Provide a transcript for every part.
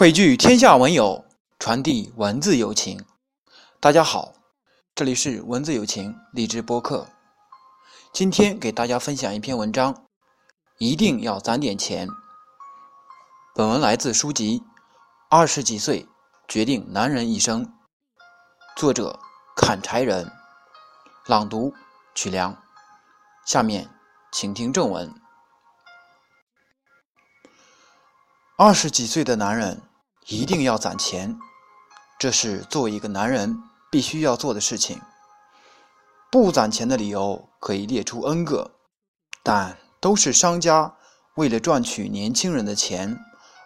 汇聚天下文友，传递文字友情。大家好，这里是文字友情励志播客。今天给大家分享一篇文章，一定要攒点钱。本文来自书籍《二十几岁决定男人一生》，作者砍柴人，朗读曲良。下面请听正文。二十几岁的男人一定要攒钱，这是作为一个男人必须要做的事情。不攒钱的理由可以列出 N 个，但都是商家为了赚取年轻人的钱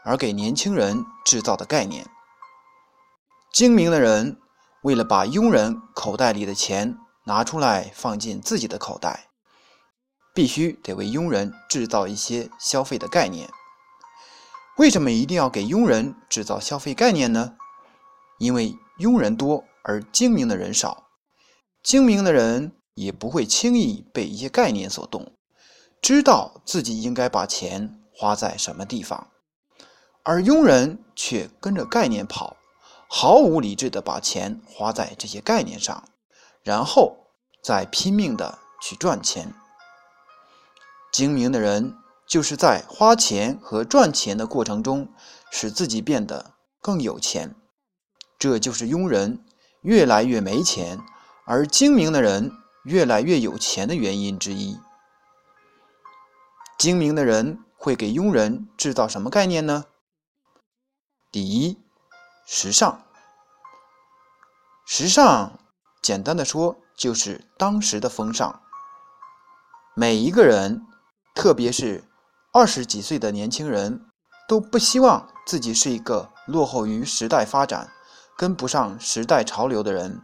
而给年轻人制造的概念。精明的人为了把佣人口袋里的钱拿出来放进自己的口袋，必须得为佣人制造一些消费的概念。为什么一定要给佣人制造消费概念呢？因为佣人多而精明的人少，精明的人也不会轻易被一些概念所动，知道自己应该把钱花在什么地方，而佣人却跟着概念跑，毫无理智的把钱花在这些概念上，然后再拼命的去赚钱。精明的人。就是在花钱和赚钱的过程中，使自己变得更有钱。这就是庸人越来越没钱，而精明的人越来越有钱的原因之一。精明的人会给庸人制造什么概念呢？第一，时尚。时尚，简单的说，就是当时的风尚。每一个人，特别是。二十几岁的年轻人都不希望自己是一个落后于时代发展、跟不上时代潮流的人。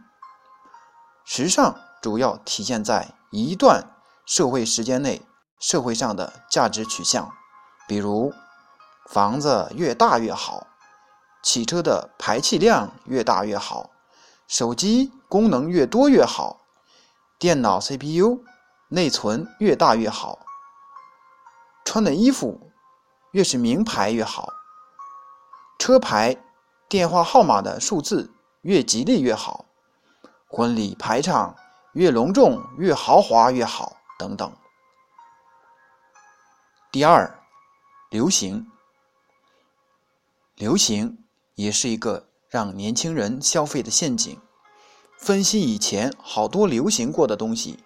时尚主要体现在一段社会时间内社会上的价值取向，比如房子越大越好，汽车的排气量越大越好，手机功能越多越好，电脑 CPU 内存越大越好。穿的衣服越是名牌越好，车牌、电话号码的数字越吉利越好，婚礼排场越隆重越豪华越好，等等。第二，流行，流行也是一个让年轻人消费的陷阱。分析以前好多流行过的东西，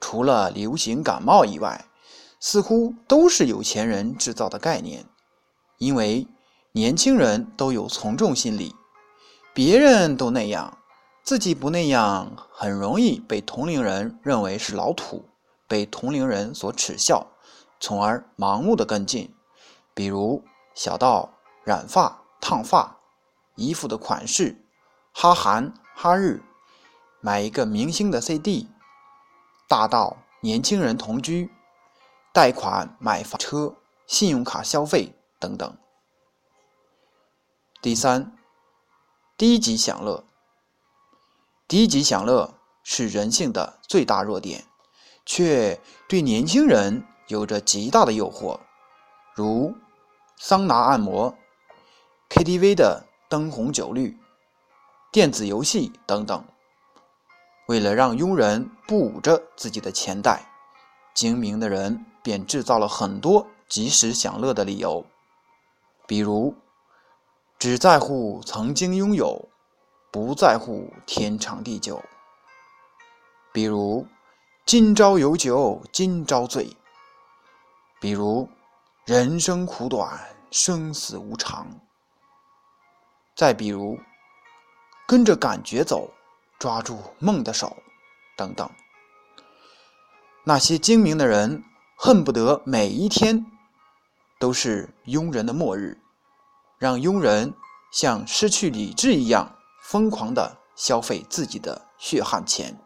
除了流行感冒以外。似乎都是有钱人制造的概念，因为年轻人都有从众心理，别人都那样，自己不那样，很容易被同龄人认为是老土，被同龄人所耻笑，从而盲目的跟进。比如小到染发、烫发、衣服的款式，哈韩、哈日，买一个明星的 CD，大到年轻人同居。贷款买房车、信用卡消费等等。第三，低级享乐。低级享乐是人性的最大弱点，却对年轻人有着极大的诱惑，如桑拿按摩、KTV 的灯红酒绿、电子游戏等等。为了让佣人不捂着自己的钱袋，精明的人。便制造了很多及时享乐的理由，比如只在乎曾经拥有，不在乎天长地久；比如今朝有酒今朝醉；比如人生苦短，生死无常；再比如跟着感觉走，抓住梦的手，等等。那些精明的人。恨不得每一天都是庸人的末日，让庸人像失去理智一样疯狂的消费自己的血汗钱。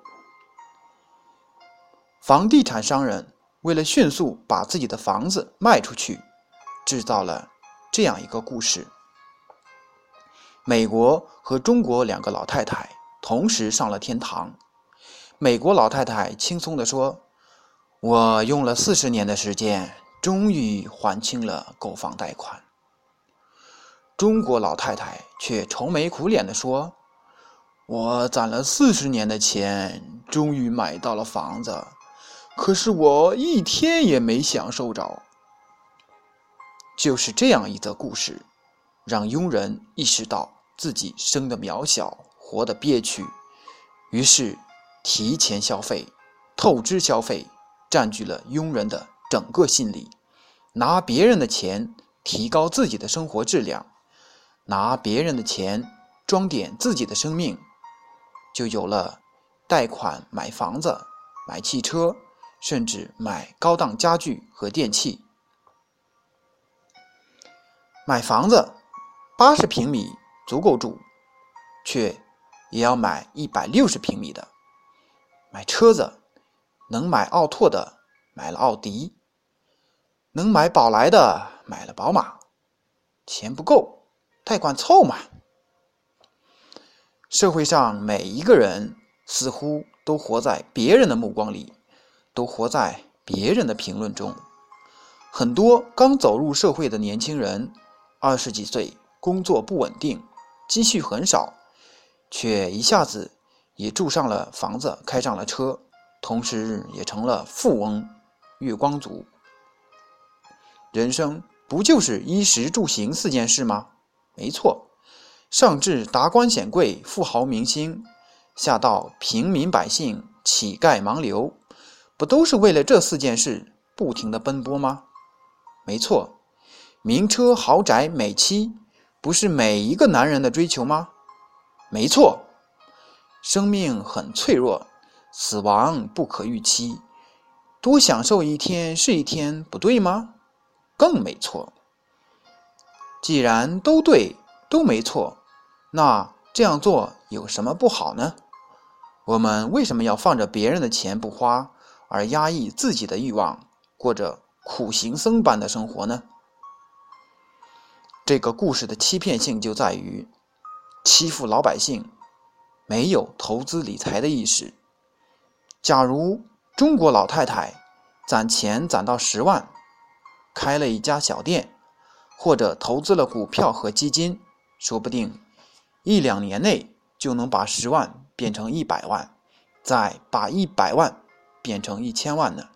房地产商人为了迅速把自己的房子卖出去，制造了这样一个故事：美国和中国两个老太太同时上了天堂。美国老太太轻松地说。我用了四十年的时间，终于还清了购房贷款。中国老太太却愁眉苦脸地说：“我攒了四十年的钱，终于买到了房子，可是我一天也没享受着。”就是这样一则故事，让庸人意识到自己生的渺小，活的憋屈，于是提前消费、透支消费，占据了庸人的整个心理，拿别人的钱提高自己的生活质量。拿别人的钱装点自己的生命，就有了贷款买房子、买汽车，甚至买高档家具和电器。买房子八十平米足够住，却也要买一百六十平米的。买车子能买奥拓的买了奥迪，能买宝来的买了宝马，钱不够。贷款凑嘛！社会上每一个人似乎都活在别人的目光里，都活在别人的评论中。很多刚走入社会的年轻人，二十几岁，工作不稳定，积蓄很少，却一下子也住上了房子，开上了车，同时也成了富翁、月光族。人生不就是衣食住行四件事吗？没错，上至达官显贵、富豪明星，下到平民百姓、乞丐盲流，不都是为了这四件事不停的奔波吗？没错，名车豪宅美妻，不是每一个男人的追求吗？没错，生命很脆弱，死亡不可预期，多享受一天是一天，不对吗？更没错。既然都对，都没错，那这样做有什么不好呢？我们为什么要放着别人的钱不花，而压抑自己的欲望，过着苦行僧般的生活呢？这个故事的欺骗性就在于欺负老百姓，没有投资理财的意识。假如中国老太太攒钱攒到十万，开了一家小店。或者投资了股票和基金，说不定一两年内就能把十万变成一百万，再把一百万变成一千万呢。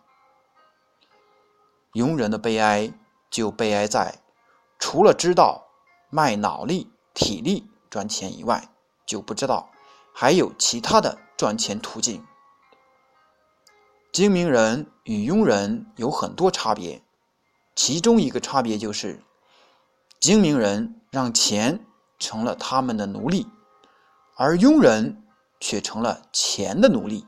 庸人的悲哀就悲哀在，除了知道卖脑力、体力赚钱以外，就不知道还有其他的赚钱途径。精明人与庸人有很多差别，其中一个差别就是。精明人让钱成了他们的奴隶，而庸人却成了钱的奴隶。